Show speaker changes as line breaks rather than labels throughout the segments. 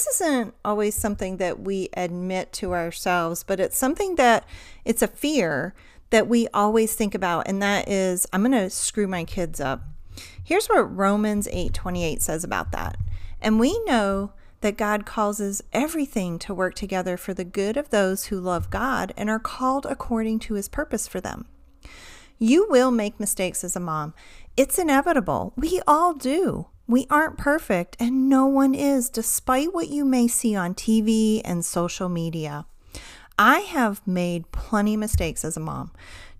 This isn't always something that we admit to ourselves, but it's something that it's a fear that we always think about, and that is I'm going to screw my kids up. Here's what Romans 8:28 says about that. And we know that God causes everything to work together for the good of those who love God and are called according to his purpose for them. You will make mistakes as a mom. It's inevitable. We all do. We aren't perfect, and no one is, despite what you may see on TV and social media. I have made plenty of mistakes as a mom.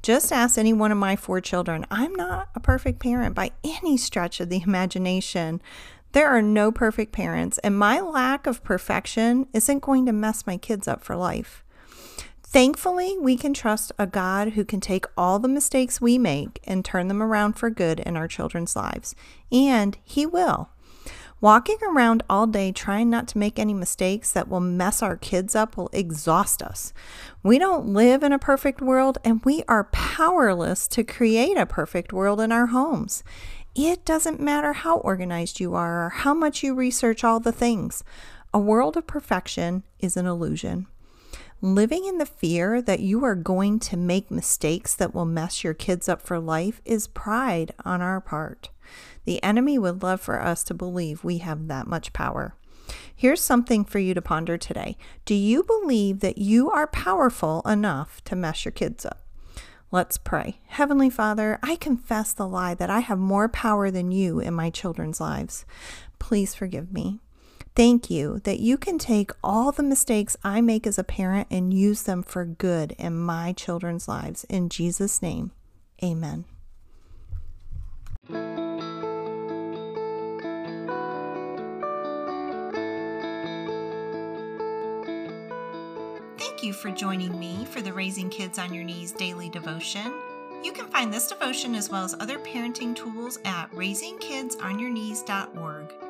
Just ask any one of my four children. I'm not a perfect parent by any stretch of the imagination. There are no perfect parents, and my lack of perfection isn't going to mess my kids up for life. Thankfully, we can trust a God who can take all the mistakes we make and turn them around for good in our children's lives. And He will. Walking around all day trying not to make any mistakes that will mess our kids up will exhaust us. We don't live in a perfect world, and we are powerless to create a perfect world in our homes. It doesn't matter how organized you are or how much you research all the things. A world of perfection is an illusion. Living in the fear that you are going to make mistakes that will mess your kids up for life is pride on our part. The enemy would love for us to believe we have that much power. Here's something for you to ponder today. Do you believe that you are powerful enough to mess your kids up? Let's pray. Heavenly Father, I confess the lie that I have more power than you in my children's lives. Please forgive me. Thank you that you can take all the mistakes I make as a parent and use them for good in my children's lives. In Jesus' name, amen. Thank you for joining me for the Raising Kids on Your Knees daily devotion. You can find this devotion as well as other parenting tools at raisingkidsonyourknees.org.